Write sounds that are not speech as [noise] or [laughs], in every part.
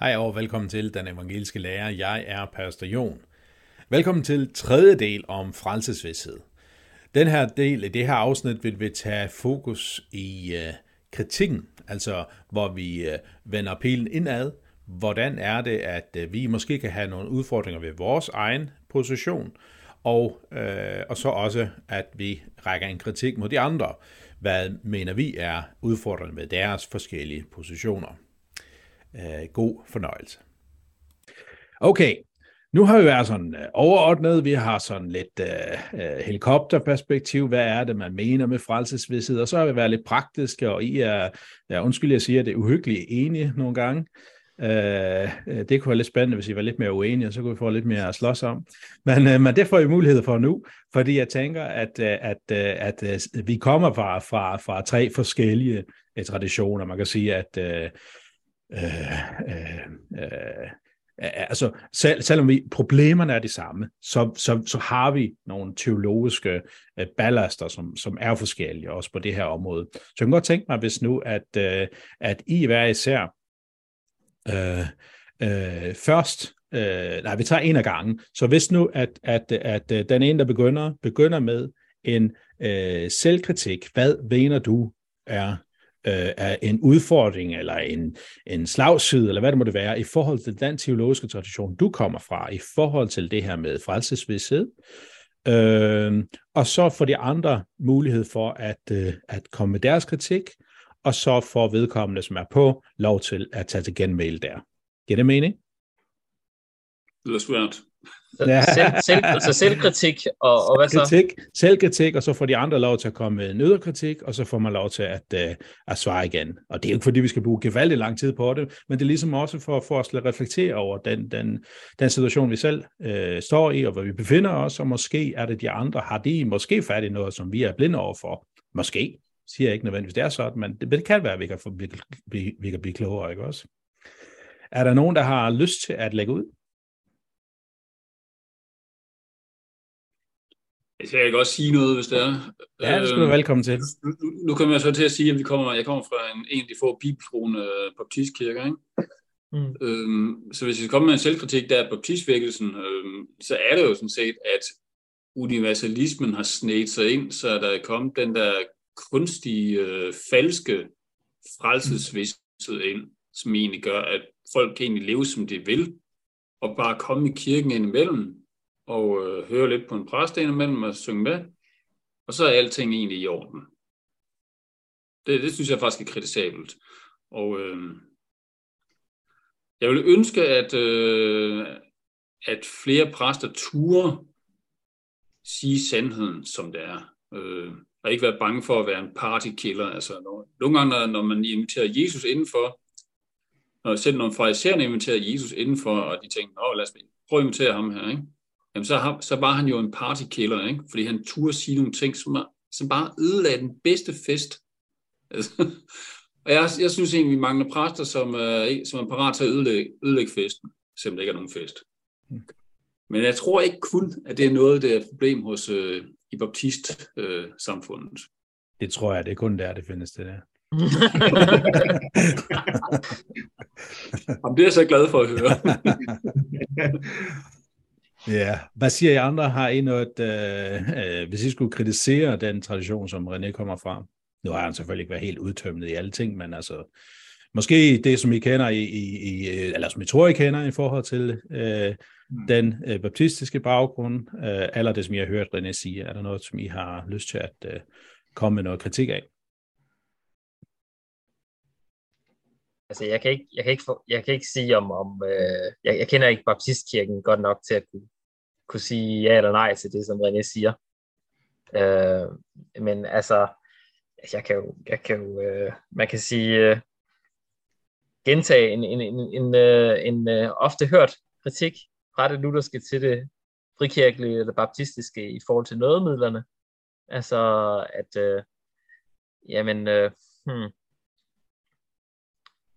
Hej og velkommen til Den Evangeliske Lærer. Jeg er Pastor Jon. Velkommen til tredje del om frelsesvidshed. Den her del i det her afsnit vil vi tage fokus i øh, kritikken, altså hvor vi øh, vender pilen indad. Hvordan er det, at øh, vi måske kan have nogle udfordringer ved vores egen position, og, øh, og så også, at vi rækker en kritik mod de andre. Hvad mener vi er udfordrende ved deres forskellige positioner? Øh, god fornøjelse. Okay, nu har vi været sådan øh, overordnet, vi har sådan lidt øh, øh, helikopterperspektiv, hvad er det, man mener med frelsesvidshed, og så har vi været lidt praktiske, og I er, ja, undskyld, jeg siger, det uhyggeligt enige nogle gange. Øh, øh, det kunne være lidt spændende, hvis I var lidt mere uenige, og så kunne vi få lidt mere at slås om. Men, øh, men det får I mulighed for nu, fordi jeg tænker, at, øh, at, øh, at, at vi kommer fra, fra, fra tre forskellige traditioner. Man kan sige, at Øh, øh, øh, øh, altså selv, selvom vi, problemerne er de samme, så, så, så har vi nogle teologiske øh, ballaster, som, som er forskellige også på det her område. Så jeg kan godt tænke mig, hvis nu, at, øh, at I hver især øh, øh, først, øh, nej, vi tager en af gangen, så hvis nu, at, at, at, at den ene, der begynder, begynder med en øh, selvkritik, hvad mener du er øh, er en udfordring eller en, en slagside, eller hvad det måtte være, i forhold til den teologiske tradition, du kommer fra, i forhold til det her med frelsesvidshed. Øh, og så får de andre mulighed for at, øh, at komme med deres kritik, og så får vedkommende, som er på, lov til at tage til genmail der. Giver det mening? Det lyder svært. Så, selv, selv, altså selvkritik, og, og hvad så? Kritik, selvkritik, og så får de andre lov til at komme med nødderkritik, og så får man lov til at, uh, at svare igen. Og det er jo ikke fordi, vi skal bruge gevaldig lang tid på det, men det er ligesom også for, for os at reflektere over den, den, den situation, vi selv uh, står i, og hvor vi befinder os, og måske er det de andre, har de måske fat i noget, som vi er blinde over for. Måske, siger jeg ikke nødvendigvis, det er sådan, men det, det kan være, at vi kan, vi, vi, vi kan blive klogere, ikke også? Er der nogen, der har lyst til at lægge ud? Jeg kan også sige noget, hvis det er. Ja, det skal du være velkommen til. Nu, nu kommer jeg så til at sige, at vi kommer, jeg kommer fra en, en af de få bibeltroende baptistkirker, ikke? Mm. Øhm, så hvis vi kommer med en selvkritik der af baptistvækkelsen, øhm, så er det jo sådan set, at universalismen har snedt sig ind, så der er kommet den der kunstige, øh, falske frelsesvidsthed ind, som egentlig gør, at folk kan egentlig leve, som de vil, og bare komme i kirken indimellem, og øh, høre lidt på en præst imellem og synge med, og så er alting egentlig i orden. Det, det synes jeg faktisk er kritisabelt. Og øh, jeg vil ønske, at, øh, at flere præster turer sige sandheden, som det er. Øh, og ikke være bange for at være en partykiller. Altså, når, nogle gange, når man inviterer Jesus indenfor, når selv når farisæerne inviterer Jesus indenfor, og de tænker, åh, lad os prøve at invitere ham her, ikke? Jamen så, har, så var han jo en partykiller, ikke? fordi han turde sige nogle ting, som, er, som bare ødelagde den bedste fest. Altså, [laughs] og jeg, jeg synes egentlig, vi mangler præster, som, uh, som er parat til at ødelægge, ødelægge festen, selvom det ikke er nogen fest. Men jeg tror ikke kun, at det er noget, der er et problem hos uh, i baptist-samfundet. Uh, det tror jeg, det er kun der, det findes det der. [laughs] Jamen, det er jeg så glad for at høre. [laughs] Ja, hvad siger I andre? Har I noget, øh, øh, hvis I skulle kritisere den tradition, som René kommer fra? Nu har han selvfølgelig ikke været helt udtømmet i alle ting, men altså, måske det, som I kender i, i, i eller som I tror, I kender i forhold til øh, mm. den øh, baptistiske baggrund, øh, eller det, som I har hørt René sige. Er der noget, som I har lyst til at øh, komme med noget kritik af? Altså, jeg kan ikke, jeg kan ikke, for, jeg kan ikke sige om, om øh, jeg, jeg kender ikke baptistkirken godt nok til at kunne, kunne sige ja eller nej til det, som René siger. Øh, men altså, jeg kan jo, jeg kan jo øh, man kan sige, øh, gentage en, en, en, en, øh, en øh, ofte hørt kritik fra det lutherske til det frikirkelige eller baptistiske i forhold til nådemidlerne. Altså, at, øh, jamen, øh, hmm,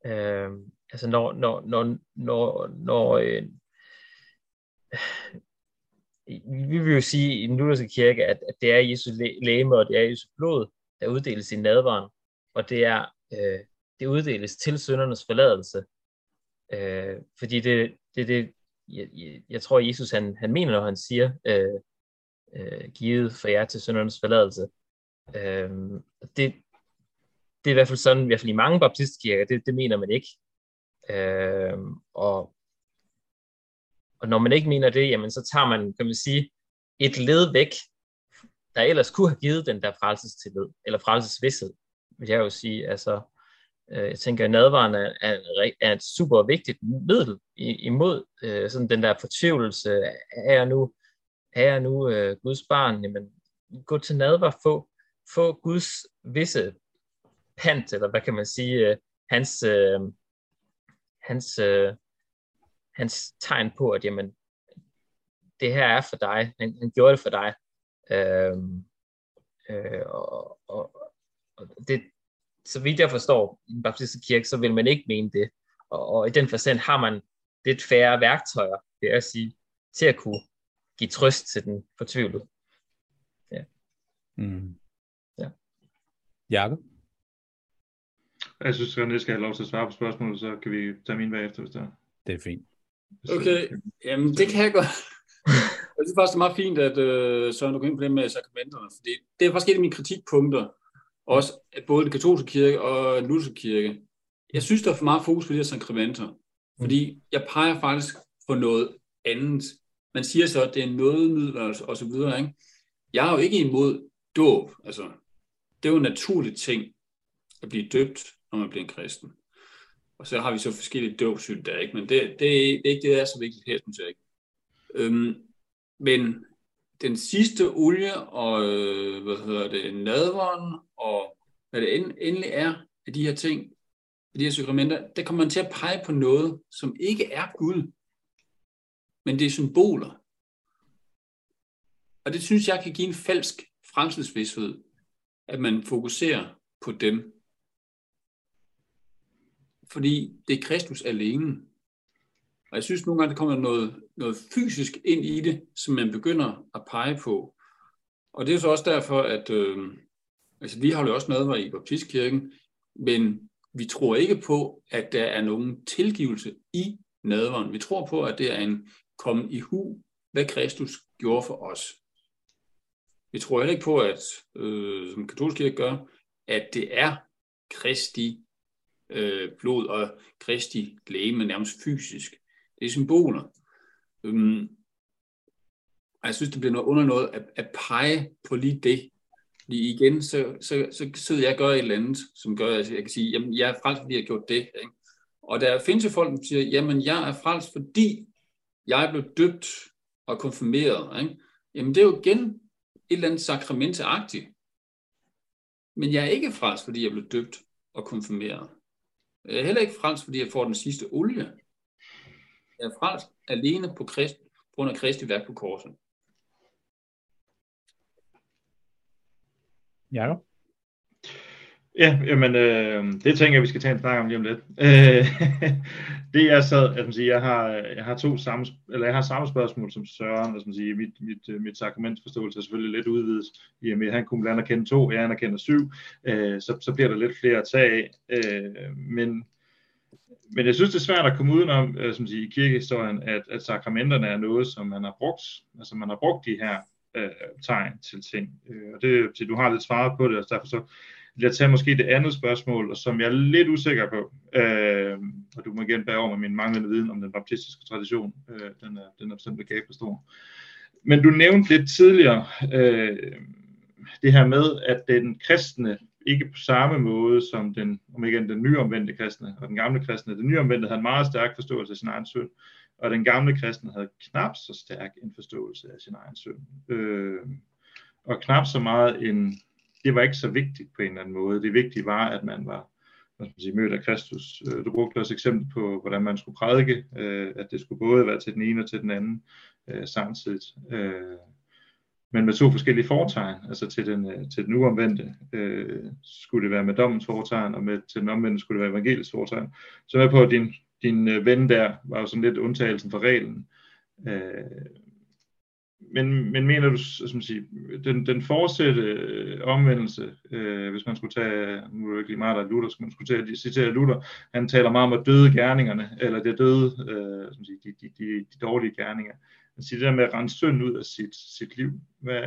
Øh, altså når, når, når, når, når øh, vi vil jo sige i den lutherske kirke, at, at det er Jesus læme, og det er Jesu blod, der uddeles i nadvaren, og det er øh, det uddeles til søndernes forladelse. Øh, fordi det, det, det jeg, jeg, jeg tror, Jesus han, han mener, når han siger, øh, øh, givet for jer til søndernes forladelse. Øh, det, det er i hvert fald sådan, i hvert fald i mange baptistkirker, det, det mener man ikke. Øh, og, og når man ikke mener det, jamen så tager man, kan man sige, et led væk, der ellers kunne have givet den der frelsestillid, eller frelsesvidshed, vil jeg jo sige. Altså, øh, jeg tænker, at nadvaren er, er, er et super vigtigt middel imod øh, sådan den der fortvivlelse. Er jeg nu, er jeg nu øh, Guds barn? Jamen, gå til nadvar, få, få Guds visse pant, eller hvad kan man sige, øh, hans, øh, hans, øh, hans tegn på, at jamen, det her er for dig. Han, han gjorde det for dig. Øh, øh, og, og, og det, så vidt jeg forstår, i den baptistiske kirke, så vil man ikke mene det. Og, og i den forstand har man lidt færre værktøjer, vil jeg sige, til at kunne give trøst til den fortvivlede. Ja. Mm. Ja. Jakob? Jeg synes, at jeg skal have lov til at svare på spørgsmålet, så kan vi tage min bagefter, hvis det er. Det er fint. Okay, jamen det kan jeg godt. [laughs] Jeg synes faktisk, det er meget fint, at øh, Søren, du går ind på det med sakramenterne, fordi det er faktisk et af mine kritikpunkter, også både den katolske kirke og den lutherske kirke. Jeg synes, der er for meget fokus på de her sakramenter, fordi jeg peger faktisk på noget andet. Man siger så, at det er nådemidler og så videre. Ikke? Jeg er jo ikke imod dåb. Altså, det er jo en naturlig ting at blive døbt, når man bliver en kristen. Og så har vi så forskellige dåbsyn der, ikke? men det, det, det er ikke det, der er så vigtigt her, synes jeg ikke. Øhm, men den sidste olie og, øh, hvad hedder det, nadveren og hvad det end, endelig er af de her ting, af de her sakramenter, der kommer man til at pege på noget, som ikke er Gud, men det er symboler. Og det synes jeg kan give en falsk fremtidsvidshed, at man fokuserer på dem. Fordi det er Kristus alene. Og jeg synes nogle gange, der kommer noget, noget fysisk ind i det, som man begynder at pege på. Og det er så også derfor, at øh, altså, vi har jo også nadver i Baptistkirken, men vi tror ikke på, at der er nogen tilgivelse i nadveren. Vi tror på, at det er en kommen i hu, hvad Kristus gjorde for os. Vi tror heller ikke på, at, øh, som katolsk kirke gør, at det er Kristi øh, blod og Kristi læge, nærmest fysisk. Det er symboler. Øhm, og jeg synes, det bliver noget under noget at, at pege på lige det. Fordi igen, så, så, så, så jeg gør et eller andet, som gør, at jeg kan sige, jamen jeg er frelst, fordi jeg har gjort det. Ikke? Og der findes jo folk, der siger, jamen jeg er frelst, fordi jeg er blevet døbt og konfirmeret. Ikke? Jamen det er jo igen et eller andet sakramenteagtigt. Men jeg er ikke frelst, fordi jeg blev døbt og konfirmeret. Jeg er heller ikke frelst, fordi jeg får den sidste olie er frelst alene på, Krist, på grund af Kristi værk på korset. Jakob? Ja, jamen, øh, det tænker jeg, vi skal tage en snak om lige om lidt. Øh, [laughs] det er så, at man siger, jeg har, jeg har to samme, eller jeg har samme spørgsmål som Søren, at man siger, mit, mit, øh, mit sakramentsforståelse er selvfølgelig lidt udvidet, i og med, at han kunne blandt kende to, jeg anerkender syv, øh, så, så bliver der lidt flere at tage af, øh, men men jeg synes, det er svært at komme udenom, øh, som siger, i kirkehistorien, at, at sakramenterne er noget, som man har brugt. Altså man har brugt de her øh, tegn til ting. Øh, og det, du har lidt svaret på det, og derfor så vil jeg tage måske det andet spørgsmål, som jeg er lidt usikker på. Øh, og du må igen bære over med min manglende viden om den baptistiske tradition. Øh, den, er, den er bestemt begavet stor. Men du nævnte lidt tidligere øh, det her med, at den kristne ikke på samme måde som den, om ikke den nyomvendte kristne og den gamle kristne. Den nyomvendte havde en meget stærk forståelse af sin egen synd, og den gamle kristne havde knap så stærk en forståelse af sin egen synd. Øh, og knap så meget en, det var ikke så vigtigt på en eller anden måde. Det vigtige var, at man var hvad skal man sige, mødt af Kristus. Øh, du brugte også eksempel på, hvordan man skulle prædike, øh, at det skulle både være til den ene og til den anden øh, samtidig. Men med to forskellige fortegn, altså til den, til den uomvendte øh, skulle det være med dommens fortegn, og med, til den omvendte skulle det være evangelisk fortegn. Så med på, at din, din ven der var jo sådan lidt undtagelsen fra reglen. Øh, men, men mener du, som sige, den, den fortsatte øh, omvendelse, øh, hvis man skulle tage, nu er det ikke lige meget, der er Luther, skulle man skulle tage, citere Luther, han taler meget om at døde gerningerne, eller det døde, øh, som sige, de, de, de, de dårlige gerninger. Han siger det der med at rense synd ud af sit, sit liv. Hvad,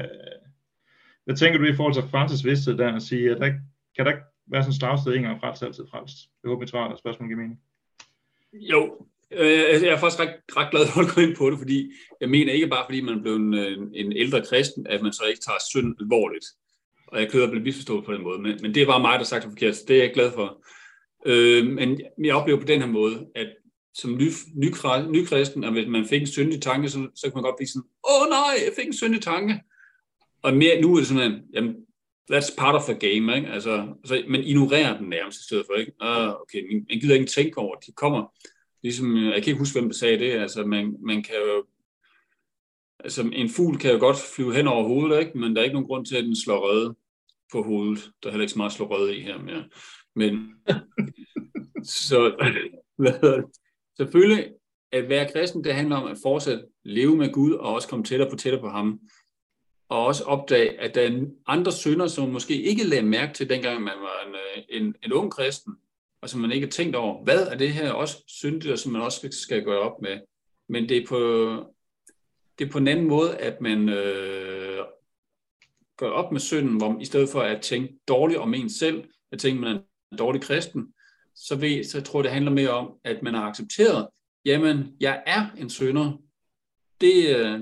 hvad tænker du i forhold til Francis vidsthed der, at sige, at der, kan der ikke være sådan en slagsted en gang frelst, altid frelst? Jeg håber, mit svar og spørgsmål giver mening. Jo, øh, altså, jeg er faktisk ret, ret glad for at gå ind på det, fordi jeg mener ikke bare, fordi man er blevet en, en ældre kristen, at man så ikke tager synd alvorligt. Og jeg køder at blive misforstået på den måde, men, men det er bare mig, der har sagt det forkert, så det er jeg glad for. Øh, men jeg oplever på den her måde, at som ny, ny, ny kristen, at hvis man fik en syndig tanke, så, så kan man godt blive sådan, åh oh, nej, jeg fik en syndig tanke. Og mere, nu er det sådan, jamen, that's part of the game, ikke? Altså, altså, man ignorerer den nærmest i stedet for, ikke? Ah, okay, man gider ikke tænke over, de kommer, ligesom, jeg kan ikke huske, hvem der sagde det, altså, man, man kan jo, altså, en fugl kan jo godt flyve hen over hovedet, ikke? Men der er ikke nogen grund til, at den slår røde på hovedet. Der er heller ikke så meget slå røde i her mere. Men, [laughs] så? Selvfølgelig, at være kristen, det handler om at fortsætte leve med Gud, og også komme tættere på tættere på ham og også opdage, at der er andre synder, som måske ikke lagde mærke til, dengang man var en, øh, en, en ung kristen, og som man ikke har tænkt over, hvad er det her også syndigt, og som man også skal gøre op med. Men det er på, det er på en anden måde, at man øh, gør op med synden, hvor man, i stedet for at tænke dårligt om en selv, at tænke, at man er en dårlig kristen, så, ved, så tror jeg, det handler mere om, at man har accepteret, jamen, jeg er en synder. Det, øh,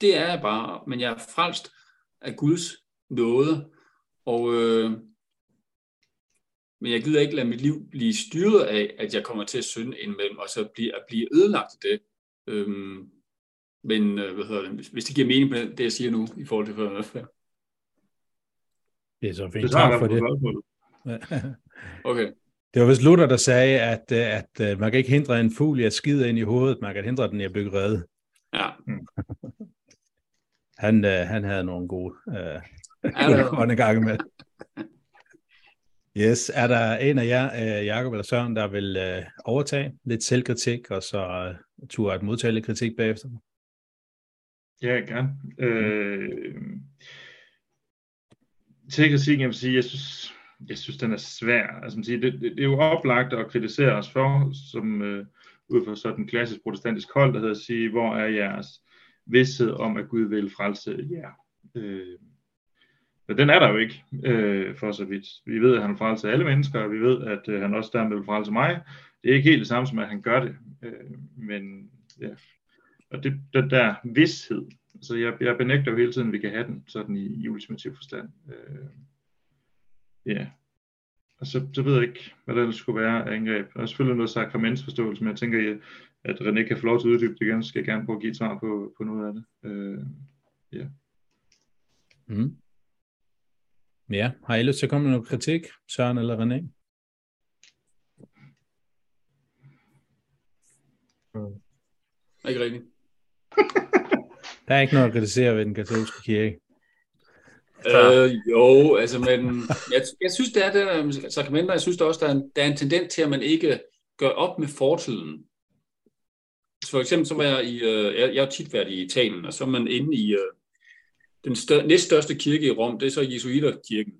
det er jeg bare, men jeg er frelst af Guds nåde, og øh, men jeg gider ikke lade mit liv blive styret af, at jeg kommer til at synde indimellem, og så blive, at blive ødelagt af det. Øhm, men øh, hvad hedder det, hvis det giver mening på det, jeg siger nu, i forhold til før. Det er så fint. Tak for det. [laughs] okay. Det var vist Luther, der sagde, at, at, at man kan ikke hindre en fugl i at skide ind i hovedet, man kan hindre den i at bygge redde. Ja. [laughs] Han, øh, han havde nogle gode øh, en [laughs] gang med. Yes, er der en af jer, øh, Jakob eller Søren, der vil øh, overtage lidt selvkritik, og så øh, turde at modtage lidt kritik bagefter? Ja, gerne. Øh, selvkritikken, jeg vil sige, jeg synes, jeg synes, den er svær. Altså, det, det, det er jo oplagt at kritisere os for, som øh, ud fra sådan en klassisk protestantisk hold, der hedder at sige, hvor er jeres vidsthed om, at Gud vil frelse jer. Øh, men den er der jo ikke, øh, for så vidt. Vi ved, at han frelser alle mennesker, og vi ved, at øh, han også dermed vil frelse mig. Det er ikke helt det samme som, at han gør det. Øh, men ja, og det, den der vidshed, så jeg, jeg benægter jo hele tiden, at vi kan have den, sådan i, i ultimativ forstand. Øh, ja, og så, så ved jeg ikke, hvad der skulle være af angreb. Der er selvfølgelig noget sakramentsforståelse, men jeg tænker, at René kan få lov til at uddybe det igen, så skal jeg gerne prøve at give et svar på, på noget af det. Øh, ja. Mm. Ja, har I lyst til at komme med noget kritik, Søren eller René? Mm. Ikke rigtigt. [laughs] Der er ikke noget at kritisere ved den katolske kirke. Øh, jo, altså, men jeg, jeg synes, det er det sakramenter, jeg synes der også, der er, en, der er en tendens til, at man ikke gør op med fortiden. For eksempel så var jeg i, øh, jeg, jeg har tit været i Italien, og så er man inde i øh, den stør, næststørste kirke i Rom, det er så Jesuiterkirken.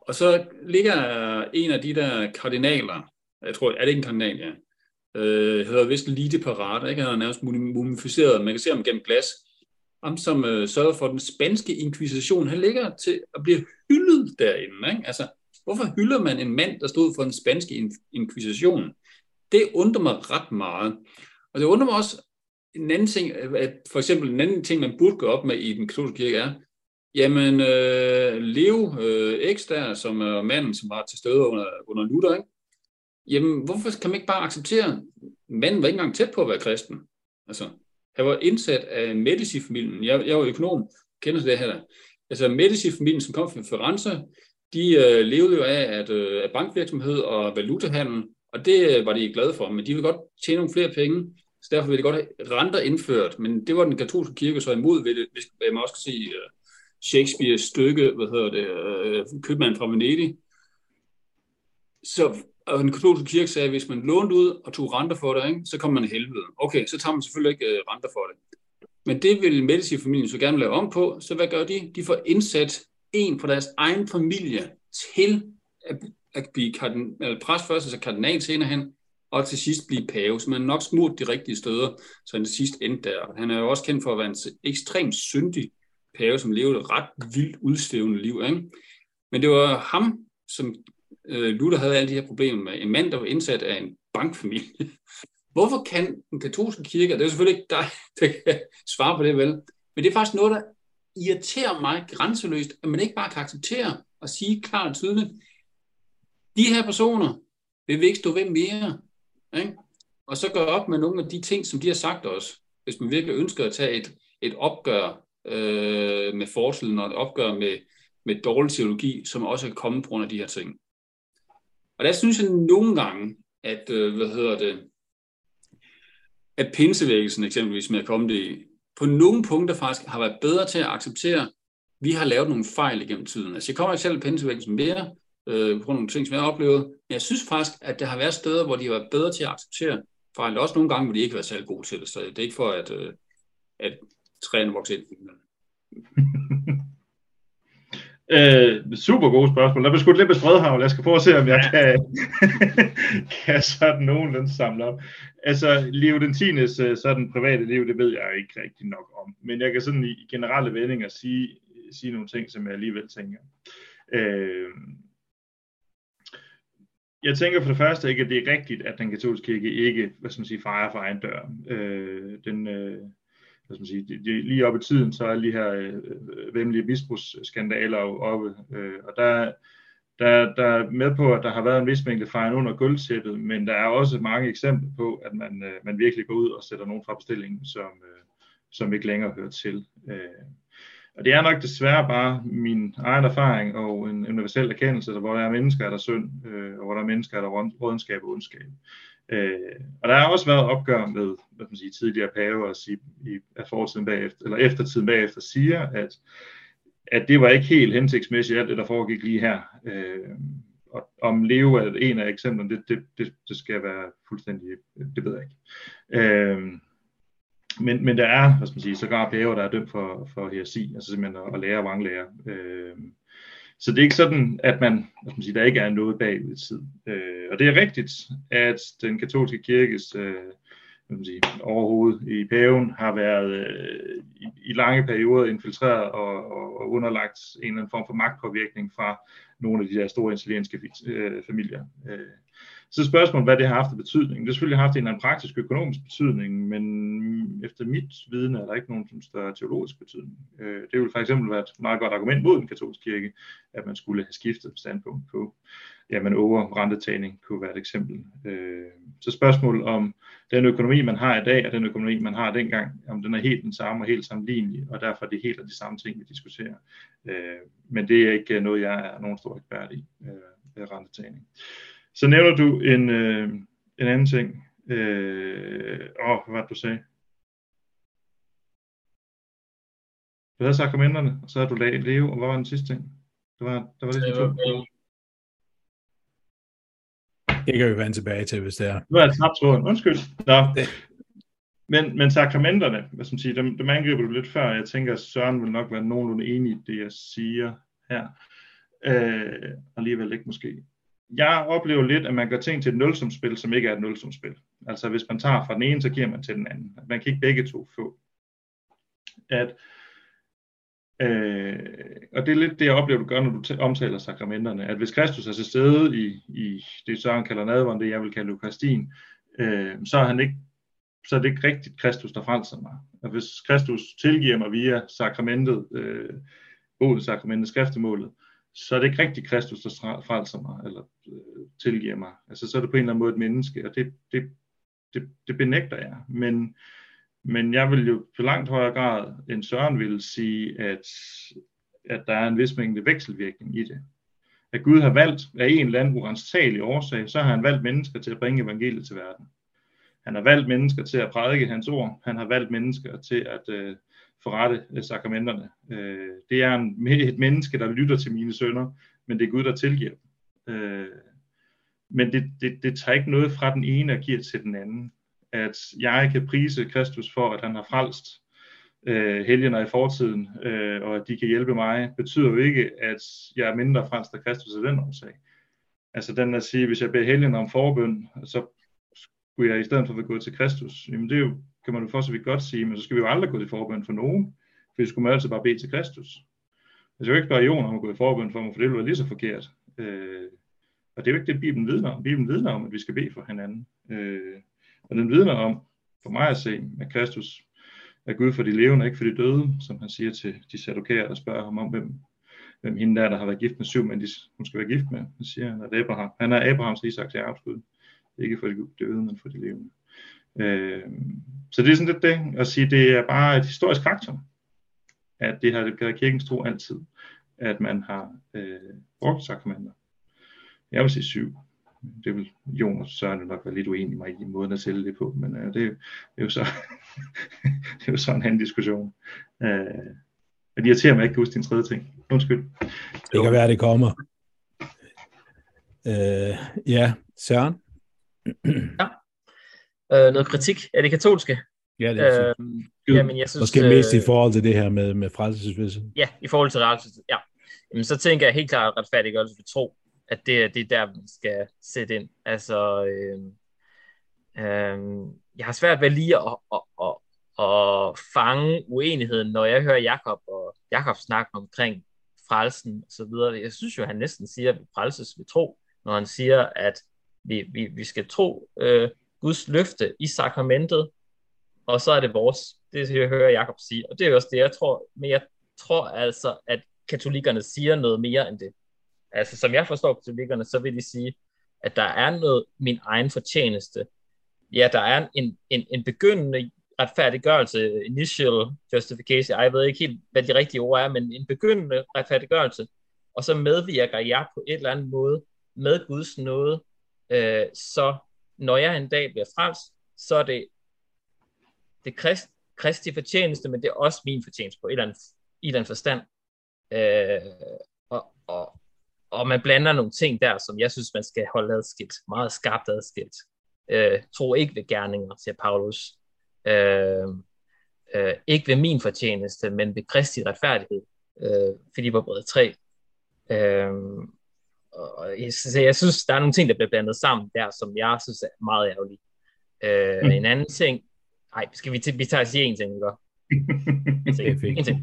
Og så ligger en af de der kardinaler, jeg tror, er det ikke en kardinal, ja, øh, hedder vist Lite Parade, ikke? han er nærmest mumificeret, man kan se ham gennem glas, ham som øh, sørger for den spanske inkvisition, han ligger til at blive hyldet derinde. Ikke? Altså, hvorfor hylder man en mand, der stod for den spanske inkvisition? Det undrer mig ret meget. Og det undrer mig også en anden ting, øh, at for eksempel en anden ting, man burde gå op med i den katolske kirke er, jamen øh, Leo øh, X der, som er manden, som var til stede under, under Luther, ikke? jamen hvorfor kan man ikke bare acceptere, manden var ikke engang tæt på at være kristen. Altså, han var indsat af Medici-familien. Jeg, jeg var økonom, kender det her. Altså Medici-familien, som kom fra Firenze, de øh, levede jo af, at, øh, af bankvirksomhed og valutahandel, og det øh, var de glade for, men de ville godt tjene nogle flere penge, så derfor ville de godt have renter indført, men det var den katolske kirke så imod ved det, hvis man også kan sige uh, Shakespeares stykke, hvad hedder det, uh, købmanden fra Venedig. Så og den katolske kirke sagde, at hvis man lånte ud og tog renter for det, ikke, så kom man i helvede. Okay, så tager man selvfølgelig ikke uh, renter for det. Men det vil Medici-familien så gerne lave om på, så hvad gør de? De får indsat en fra deres egen familie til at, at blive præst først, altså kardinal senere hen, og til sidst blive pave. Så man nok smurt de rigtige steder, så han til sidst endte der. Han er jo også kendt for at være en ekstremt syndig pave, som levede et ret vildt udstævende liv. Ikke? Men det var ham, som øh, Luther havde alle de her problemer med. En mand, der var indsat af en bankfamilie. [laughs] Hvorfor kan den katolske kirke, det er selvfølgelig ikke dig, [laughs] der kan svare på det vel, men det er faktisk noget, der irriterer mig grænseløst, at man ikke bare kan acceptere og sige klart og tydeligt, de her personer vil vi ikke stå ved mere. Ikke? Og så gøre op med nogle af de ting, som de har sagt os, hvis man virkelig ønsker at tage et, et opgør øh, med forskellen og et opgør med, med dårlig teologi, som også er kommet på grund af de her ting. Og der synes jeg nogle gange, at, øh, hvad hedder det, at pinsevægelsen eksempelvis med at komme det på nogle punkter faktisk har været bedre til at acceptere, at vi har lavet nogle fejl igennem tiden. Altså jeg kommer ikke selv pinsevægelsen mere, øh, på nogle ting, som jeg har oplevet, men jeg synes faktisk, at der har været steder, hvor de har været bedre til at acceptere fejl. Også nogle gange, hvor de ikke har været særlig gode til det, så det er ikke for, at, øh, at træerne vokser ind. [laughs] Øh, super gode spørgsmål. Lad mig sgu lidt med her, Jeg skal prøve at se, om jeg kan, [laughs] kan sådan nogenlunde samle op. Altså, Leo den 10. Øh, sådan private liv, det ved jeg ikke rigtig nok om. Men jeg kan sådan i generelle vendinger sige, sige nogle ting, som jeg alligevel tænker. Øh, jeg tænker for det første ikke, at det er rigtigt, at den katolske kirke ikke, hvad skal man sige, fejrer for egen dør. Øh, den, øh, hvad skal man sige, de, de, lige oppe i tiden, så er lige her øh, vemmelige misbrugsskandaler oppe, øh, og der, der, der er med på, at der har været en vis mængde fejl under gulvtæppet, men der er også mange eksempler på, at man, øh, man virkelig går ud og sætter nogen fra bestillingen, som, øh, som ikke længere hører til. Øh, og det er nok desværre bare min egen erfaring og en universel erkendelse, hvor der er mennesker, der er synd, øh, og hvor der er mennesker, der er rådenskab og ondskab. Øh, og der har også været opgør med hvad man sige, tidligere paver i, i af fortiden bagefter, eller eftertiden bagefter siger, at, at det var ikke helt hensigtsmæssigt, alt det, der foregik lige her. Øh, og om Leo er en af eksemplerne, det, det, det, det skal være fuldstændig, det ved jeg ikke. Øh, men, men der er, hvad skal man sige, sågar pæver, der er dømt for, for heresi, altså simpelthen at, at lære vranglære. Øh, så det er ikke sådan, at man, hvad skal man sige, der ikke er noget bagud i tid. Øh, og det er rigtigt, at den katolske kirkes øh, hvad man sige, overhoved i paven har været øh, i, i lange perioder infiltreret og, og, og underlagt en eller anden form for magtpåvirkning fra nogle af de der store italienske øh, familier. Øh, så spørgsmålet, hvad det har haft af betydning. Det har selvfølgelig haft en eller anden praktisk økonomisk betydning, men efter mit viden er der ikke nogen som større teologisk betydning. Øh, det ville for eksempel være et meget godt argument mod den katolske kirke, at man skulle have skiftet standpunkt på, jamen over rentetagning kunne være et eksempel. Øh, så spørgsmålet om den økonomi, man har i dag, og den økonomi, man har dengang, om den er helt den samme og helt sammenlignelig, og derfor er det helt af de samme ting, vi diskuterer. Øh, men det er ikke noget, jeg er nogen stor ekspert i, øh, rentetagning. Så nævner du en, øh, en anden ting. Øh, åh, hvad var det, du sagde? Du havde sakramenterne, og så havde du leve, og hvad var den sidste ting? Det var, der var det, var, det kan vi vende tilbage til, hvis det er. Nu er jeg snart tråden. Undskyld. Nå. Men, men sakramenterne, hvad skal sige, dem, dem angriber du lidt før. Jeg tænker, at Søren vil nok være nogenlunde enig i det, jeg siger her. Øh, alligevel ikke måske jeg oplever lidt, at man gør ting til et nulsumspil, som ikke er et nulsumspil. Altså hvis man tager fra den ene, så giver man til den anden. Man kan ikke begge to få. At, øh, og det er lidt det, jeg oplever, du gør, når du omtaler sakramenterne. At hvis Kristus er til stede i, i det, Søren kalder nadvånd, det jeg vil kalde Eukaristien, øh, så er han ikke så er det ikke rigtigt Kristus, der frelser mig. Og hvis Kristus tilgiver mig via sakramentet, øh, både sakramentet, skriftemålet, så er det ikke rigtig Kristus, der frelser mig, eller øh, tilgiver mig. Altså, så er det på en eller anden måde et menneske, og det, det, det, det benægter jeg. Men, men jeg vil jo på langt højere grad end Søren vil sige, at, at der er en vis mængde vekselvirkning i det. At Gud har valgt af en eller anden urensagelig årsag, så har han valgt mennesker til at bringe evangeliet til verden. Han har valgt mennesker til at prædike hans ord. Han har valgt mennesker til at øh, forrette øh, sakramenterne. Øh, det er en, et menneske, der lytter til mine sønner, men det er Gud, der tilgiver dem. Øh, men det, det, det tager ikke noget fra den ene og giver til den anden. At jeg kan prise Kristus for, at han har frelst øh, helgener i fortiden, øh, og at de kan hjælpe mig, betyder jo ikke, at jeg er mindre frelst af Kristus af den årsag. Altså den at sige, hvis jeg beder helgen om forbøn, så skulle jeg i stedet for at gå til Kristus. Jamen det er jo, kan man jo for så vidt godt sige, men så skal vi jo aldrig gå til forbøn for nogen, for vi skulle man altid bare bede til Kristus. Altså, jeg skal jo ikke spørge Jon om at gå i forbøn for mig, for det ville være lige så forkert. Øh, og det er jo ikke det, Bibelen vidner om. Bibelen vidner om, at vi skal bede for hinanden. Øh, og den vidner om, for mig at se, at Kristus er Gud for de levende, ikke for de døde, som han siger til de sadokære, der spørger ham om, hvem, hvem hende der, der har været gift med syv mænd, hun skal være gift med. Han siger, han er Abraham. Han er Abrahams, Isaks og Jakobs Gud. Ikke for de døde, men for de levende. Øh, så det er sådan lidt det, at sige, det er bare et historisk faktum, at det har været kirkens tro altid, at man har øh, brugt sakramenter. Jeg vil sige syv. Det vil Jon og Søren nok være lidt uenige med i måden at sælge det på, men øh, det, er, det, er jo så, [laughs] det er jo så en anden diskussion. Øh, det irriterer mig ikke kan huske din tredje ting. Undskyld. Det kan være, det kommer. Øh, ja, Søren? ja. Øh, noget kritik af det katolske. Ja, det er øh, jamen, jeg synes, Måske mest i forhold til det her med, med frelsesvise. Ja, i forhold til frelsesvise, ja. Jamen, så tænker jeg helt klart retfærdiggørelse ved tro, at det, det er der, vi skal sætte ind. Altså, øh, øh, jeg har svært ved lige at, at, at, at fange uenigheden, når jeg hører Jakob og Jakob snakke omkring frelsen og så videre. Jeg synes jo, han næsten siger, at vi frelses ved tro, når han siger, at vi, vi, vi skal tro øh, Guds løfte i sakramentet, og så er det vores. Det jeg hører Jakob sige, og det er også det, jeg tror. Men jeg tror altså, at katolikkerne siger noget mere end det. Altså, som jeg forstår katolikkerne, så vil de sige, at der er noget min egen fortjeneste. Ja, der er en, en, en begyndende retfærdiggørelse, initial justification, jeg ved ikke helt, hvad de rigtige ord er, men en begyndende retfærdiggørelse, og så medvirker jeg på et eller andet måde med Guds nåde, øh, så når jeg en dag bliver frelst, så er det, det krist, kristi fortjeneste, men det er også min fortjeneste på et eller andet, i andet forstand. Øh, og, og, og man blander nogle ting der, som jeg synes, man skal holde adskilt, meget skarpt adskilt. Øh, tro ikke ved gerninger, siger Paulus. Øh, øh, ikke ved min fortjeneste, men ved Kristi retfærdighed. Øh, Filipperbrevet 3. Øh, og jeg, så jeg synes, der er nogle ting, der bliver blandet sammen der, som jeg synes er meget ærgerligt. Øh, mm. En anden ting, nej, skal vi, vi tager og sige en ting, ikke? [laughs] En ting.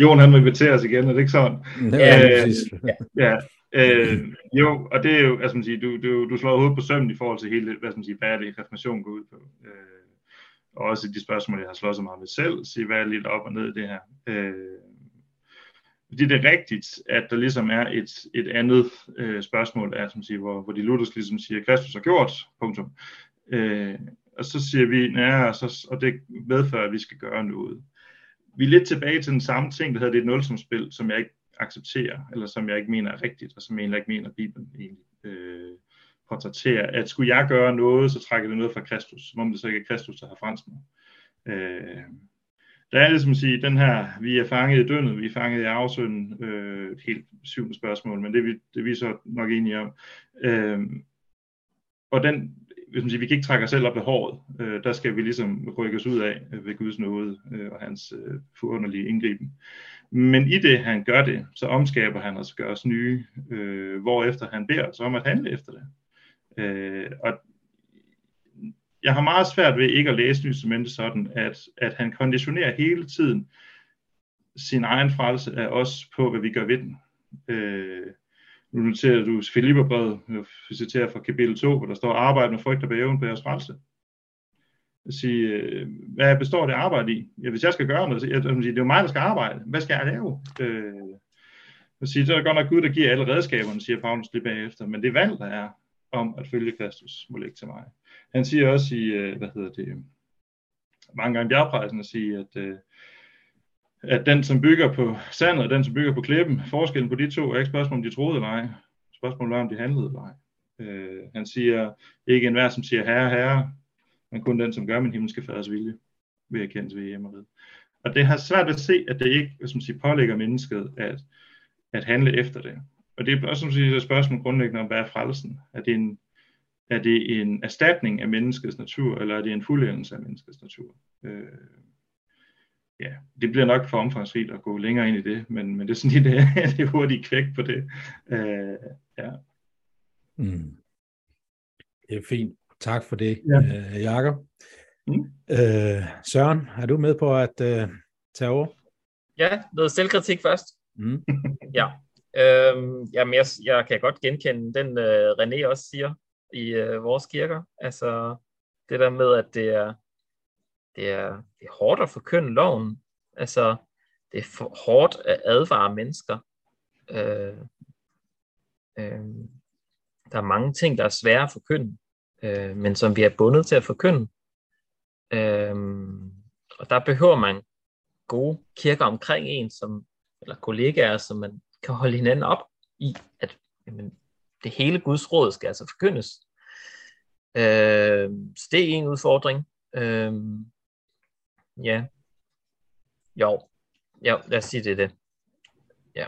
Jon, han vil invitere os igen, er det ikke sådan? Ja, øh, ja. ja. Øh, jo, og det er jo, altså man siger, du, du, du slår hovedet på sømmen i forhold til hele, hvad skal man sige, hvad er det, reformation går ud på. Øh, og også de spørgsmål, jeg har slået så meget med selv, sige, hvad er lidt op og ned i det her. Øh, fordi det er rigtigt, at der ligesom er et, et andet øh, spørgsmål, er, som siger, hvor, hvor de Luthers ligesom siger, Kristus har gjort, punktum. Øh, og så siger vi, ja, og, så, og det medfører, at vi skal gøre noget. Vi er lidt tilbage til den samme ting, der hedder det et nulsumspil, som jeg ikke accepterer, eller som jeg ikke mener er rigtigt, og som jeg egentlig ikke mener, at Bibelen egentlig øh, portrætterer. At skulle jeg gøre noget, så trækker det noget fra Kristus, som om det så ikke er Kristus, der har fransk mig. Øh, der er ligesom at sige, den her, vi er fanget i døgnet, vi er fanget i afsønden, øh, et helt syvende spørgsmål, men det er vi, det er vi så nok enige om. Øh, og den, hvis man siger, vi kan ikke trække os selv op ved håret, øh, der skal vi ligesom rykke os ud af øh, ved Guds nåde øh, og hans øh, forunderlige indgriben. Men i det, han gør det, så omskaber han os, gør os nye, øh, hvorefter han beder os om at handle efter det. Øh, og jeg har meget svært ved ikke at læse Nye sådan, at, at han konditionerer hele tiden sin egen frelse af os på, hvad vi gør ved den. Øh, nu noterer du Filipperbrevet, vi citerer fra kapitel 2, hvor der står, arbejde med frygt og bæven på jeres frelse. At sige, øh, hvad består det arbejde i? Ja, hvis jeg skal gøre noget, så jeg, det er jo mig, der skal arbejde. Hvad skal jeg lave? Øh, at sige, det er godt nok Gud, der giver alle redskaberne, siger Paulus lige bagefter, men det valg, der er om at følge Kristus, må ligge til mig. Han siger også i, øh, hvad hedder det, mange gange bjergprejsen at sige, at, øh, at den, som bygger på sandet, og den, som bygger på klippen, forskellen på de to er ikke spørgsmål, om de troede eller ej. Spørgsmålet er, om de handlede eller ej. Øh, han siger, ikke enhver, som siger herre, herre, men kun den, som gør min himmelske faders vilje, vil jeg kendes ved hjemmeriet. Og det har svært at se, at det ikke som siger, pålægger mennesket at, at handle efter det. Og det er også som siger, et spørgsmål grundlæggende om, hvad er frelsen? Er det en er det en erstatning af menneskets natur, eller er det en fuldendelse af menneskets natur? Øh, ja, det bliver nok for omfangsrigt at gå længere ind i det, men, men det er sådan lige det, [laughs] det er hurtigt kvæk på det. Øh, ja. Mm. Det er fint. Tak for det, ja. øh, Jakob. Mm. Øh, Søren, er du med på at øh, tage over? Ja, noget selvkritik først. Mm. [laughs] ja. Øhm, jamen, jeg, jeg kan godt genkende den, øh, René også siger i øh, vores kirker. Altså, det der med, at det er, det er, det er hårdt at forkynde loven. Altså, det er for hårdt at advare mennesker. Øh, øh, der er mange ting, der er svære at forkynde, øh, men som vi er bundet til at forkynde. Øh, og der behøver man gode kirker omkring en, som, eller kollegaer, som man kan holde hinanden op i, at jamen, det hele Guds råd skal altså forkyndes. Øh, så det er en udfordring. Øh, ja. Jo. Ja, lad os sige det det. Ja.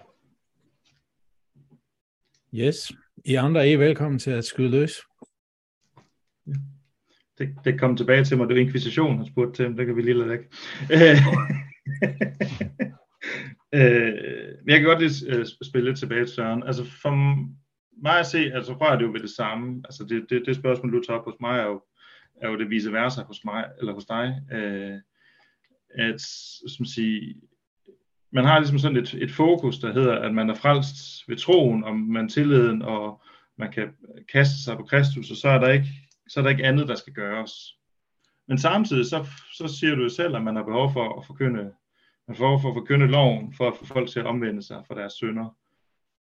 Yes. I andre er velkommen til at skyde løs. Det, det kom tilbage til mig, det var inkvisition, har spurgt til, det kan vi lige lade væk. [laughs] øh, jeg kan godt lige uh, spille lidt tilbage til Søren. Altså for mig at se, altså rører det jo ved det samme. Altså det, det, det spørgsmål, du tager op hos mig, er jo, er jo det vice versa hos mig, eller hos dig. Øh, at, som sige, man har ligesom sådan et, et fokus, der hedder, at man er frelst ved troen, og man tilliden, og man kan kaste sig på Kristus, og så er der ikke, så er der ikke andet, der skal gøres. Men samtidig så, så siger du jo selv, at man har behov for at forkynde, man får for at forkynde loven, for at få folk til at omvende sig fra deres synder.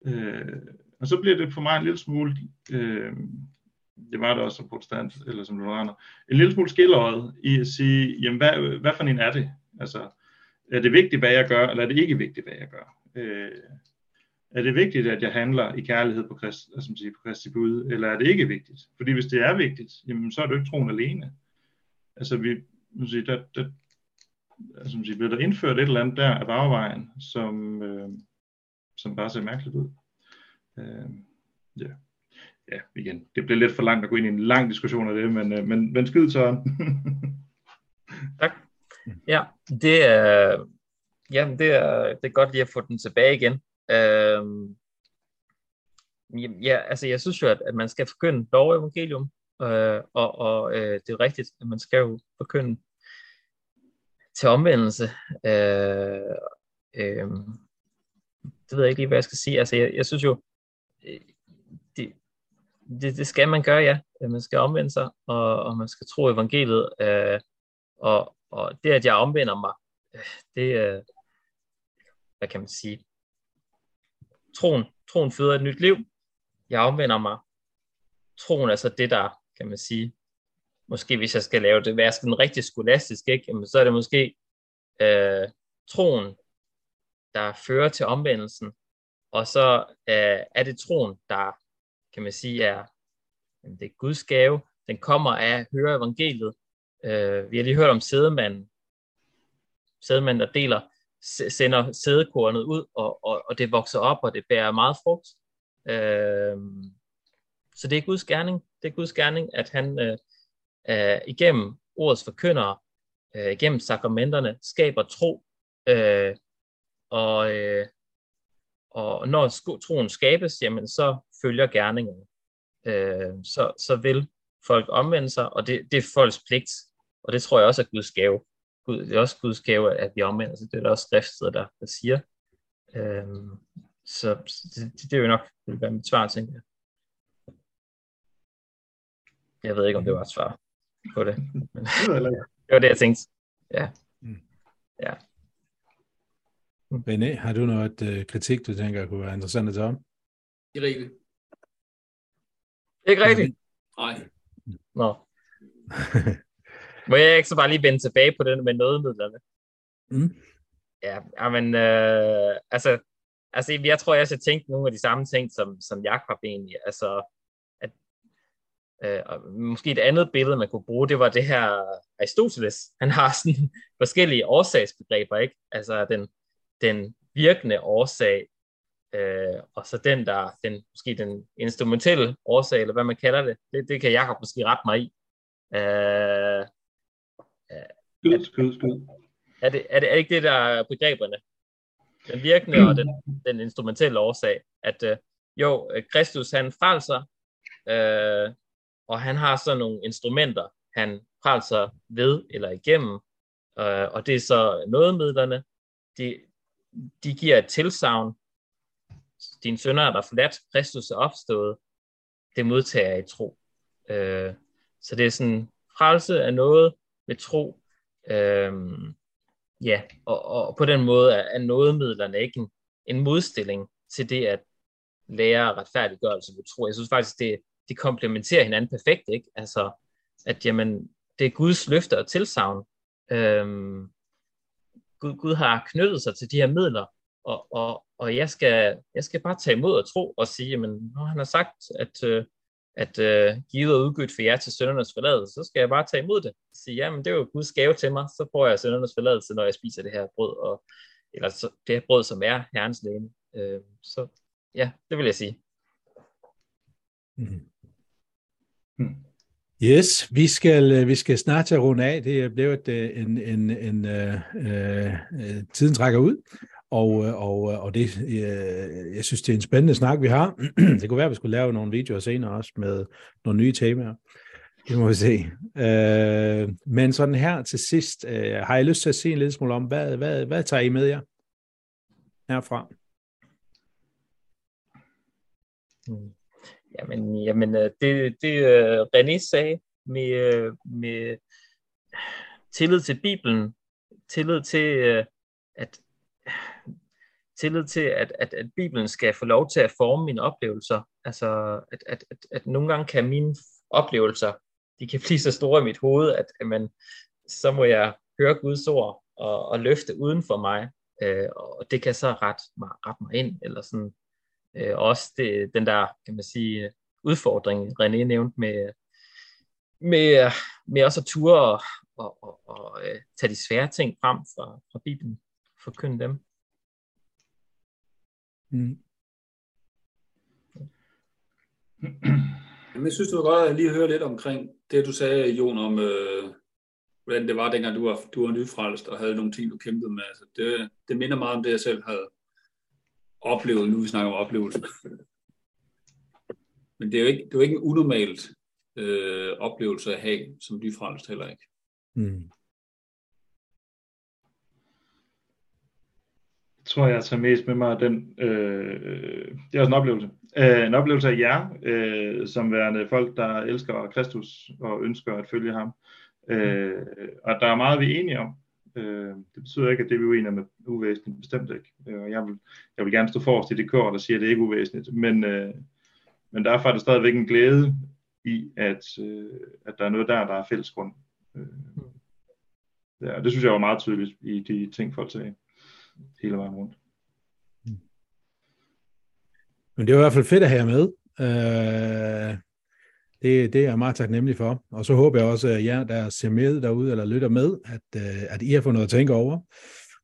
Øh, og så bliver det for mig en lille smule, øh, det var det også som protestant, eller som lutheraner, en lille smule skilleret i at sige, jamen hvad, hvad for en er det? Altså, er det vigtigt, hvad jeg gør, eller er det ikke vigtigt, hvad jeg gør? Øh, er det vigtigt, at jeg handler i kærlighed på, Christ, altså, sige, på Kristi bud, eller er det ikke vigtigt? Fordi hvis det er vigtigt, jamen, så er det jo ikke troen alene. Altså, vi, sige, der, der, altså, siger, bliver der indført et eller andet der af bagvejen, som, øh, som bare ser mærkeligt ud. Øh, ja. ja, igen, det bliver lidt for langt at gå ind i en lang diskussion af det, men, øh, men, men skyd så. [laughs] tak. Ja, det er, ja, det er, det er godt lige at få den tilbage igen. Øh, ja, altså jeg synes jo, at, at man skal forkynde lov evangelium, øh, og, og øh, det er rigtigt, at man skal jo forkynde til omvendelse. Øh, øh, det ved jeg ikke lige, hvad jeg skal sige. Altså jeg, jeg synes jo, øh, det, det, det skal man gøre, ja. Øh, man skal omvende sig, og, og man skal tro evangeliet. Øh, og, og det, at jeg omvender mig, øh, det er, hvad kan man sige, troen, troen føder et nyt liv. Jeg omvender mig. Troen er så det, der, kan man sige, måske hvis jeg skal lave det, være sådan rigtig skolastisk, ikke? Jamen, så er det måske øh, troen, der fører til omvendelsen, og så øh, er det troen, der, kan man sige, er, det er Guds gave. Den kommer af at høre evangeliet, Øh, vi har lige hørt om sædemanden, sædemanden, der deler, sender sædekornet ud, og, og, og det vokser op, og det bærer meget frugt. Øh, så det er Guds gerning. Det er Guds gerning, at han øh, øh, igennem ordets forkyndere, øh, igennem sakramenterne, skaber tro. Øh, og, øh, og når troen skabes, jamen, så følger gerningen. Øh, så, så vil folk omvende sig, og det, det er folks pligt og det tror jeg også er Guds gave. Gud, det er også Guds gave, at vi omvender sig. Det er der også skriftsteder, der, der siger. Øhm, så det, det, er jo nok det vil være mit svar, tænker jeg. Jeg ved ikke, om det var et svar på det. Men, det [laughs] var det, jeg tænkte. Ja. Mm. Ja. René, har du noget uh, kritik, du tænker kunne være interessant at tage om? Ikke rigtigt. Ikke rigtigt? Nej. Nå. Må jeg ikke så bare lige vende tilbage på den med nødmidlerne? Mm. Ja, men øh, altså, altså, jeg tror, jeg har tænkt nogle af de samme ting, som, som Jakob egentlig. Altså, at, øh, og måske et andet billede, man kunne bruge, det var det her Aristoteles. Han har sådan [laughs] forskellige årsagsbegreber, ikke? Altså, den, den virkende årsag, øh, og så den der, den, måske den instrumentelle årsag, eller hvad man kalder det. Det, det kan Jakob måske rette mig i. Øh, Skyd, skyd, skyd. Er det, er, det, er det ikke det, der er begreberne? Den virkende og den, den instrumentelle årsag, at øh, jo, øh, Kristus han frelser, øh, og han har så nogle instrumenter, han frelser ved eller igennem, øh, og det er så nådemidlerne, de, de giver et tilsavn, din sønner er der forladt, Kristus er opstået, det modtager i tro. Øh, så det er sådan, frelse er noget med tro, øh, ja, og, og på den måde er, er nådemidlerne ikke en, en modstilling til det at lære retfærdiggørelse ved tro. Jeg synes faktisk, det, det komplementerer hinanden perfekt, ikke? Altså, at jamen, det er Guds løfter og tilsavn. Øhm, Gud, Gud har knyttet sig til de her midler, og, og, og jeg, skal, jeg skal bare tage imod og tro og sige, jamen, når han har sagt, at, øh, at øh, givet og udgivet for jer til søndernes forladelse, så skal jeg bare tage imod det. Sige, jamen, det er jo Guds gave til mig, så får jeg søndernes forladelse, når jeg spiser det her brød, og, eller så, det her brød, som er Herrens læge. Øh, så ja, det vil jeg sige. Mm. Mm. Yes, vi skal, øh, vi skal snart til at runde af. Det er blevet øh, en, en, en øh, øh, tiden trækker ud, og, øh, og, og det, øh, jeg synes, det er en spændende snak, vi har. [clears throat] det kunne være, at vi skulle lave nogle videoer senere også med nogle nye temaer. Det må vi se. Øh, men sådan her til sidst, øh, har jeg lyst til at se en lille smule om, hvad, hvad, hvad tager I med jer herfra? Mm. Jamen, jamen øh, det, det øh, René sagde med, øh, med tillid til Bibelen, tillid til, at tillid til, at, at, at Bibelen skal få lov til at forme mine oplevelser. Altså, at, at, at, at nogle gange kan mine oplevelser, de kan [laughs] blive så store i mit hoved, at, at man, så må jeg høre Guds ord og, og løfte uden for mig, øh, og det kan så ret mig, ret mig ind, eller sådan øh, også det, den der, kan man sige, udfordring, René nævnte med, med, med også at ture og, og, og, og tage de svære ting frem fra, fra Bibelen, forkynde dem. Mm. Jamen, jeg synes, det var godt at lige høre lidt omkring det, du sagde, Jon, om øh, hvordan det var, dengang du var, du var nyfrelst og havde nogle ting, du kæmpede med. Altså, det, det minder meget om det, jeg selv havde oplevet, nu vi snakker om oplevelsen. Men det er jo ikke, det er jo ikke en unormalt øh, oplevelse at have, som nyfrelst heller ikke. Mm. Jeg tror, jeg tager mest med mig den, øh, det er også en oplevelse. Øh, en oplevelse af jer, øh, som værende folk, der elsker Kristus og ønsker at følge ham. Øh, og der er meget, vi er enige om. Øh, det betyder ikke, at det vi er uenige med uvæsentligt, bestemt ikke. Øh, og jeg vil, jeg vil gerne stå forrest i det kår, der siger, at det ikke er uvæsentligt. Men, øh, men derfor er det stadigvæk en glæde i, at, øh, at der er noget der, der er fælles grund. Øh, ja, det synes jeg var meget tydeligt i de ting, folk sagde hele vejen rundt. Mm. Men det er i hvert fald fedt at have med. Øh, det, det er jeg meget taknemmelig for. Og så håber jeg også, at jer, der ser med derude eller lytter med, at, øh, at I har fået noget at tænke over.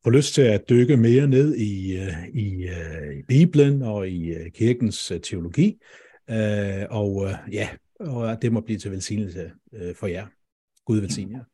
Får lyst til at dykke mere ned i, øh, i, øh, i Bibelen og i kirkens teologi. Og ja, og det må blive til velsignelse for jer. Gud velsigne jer.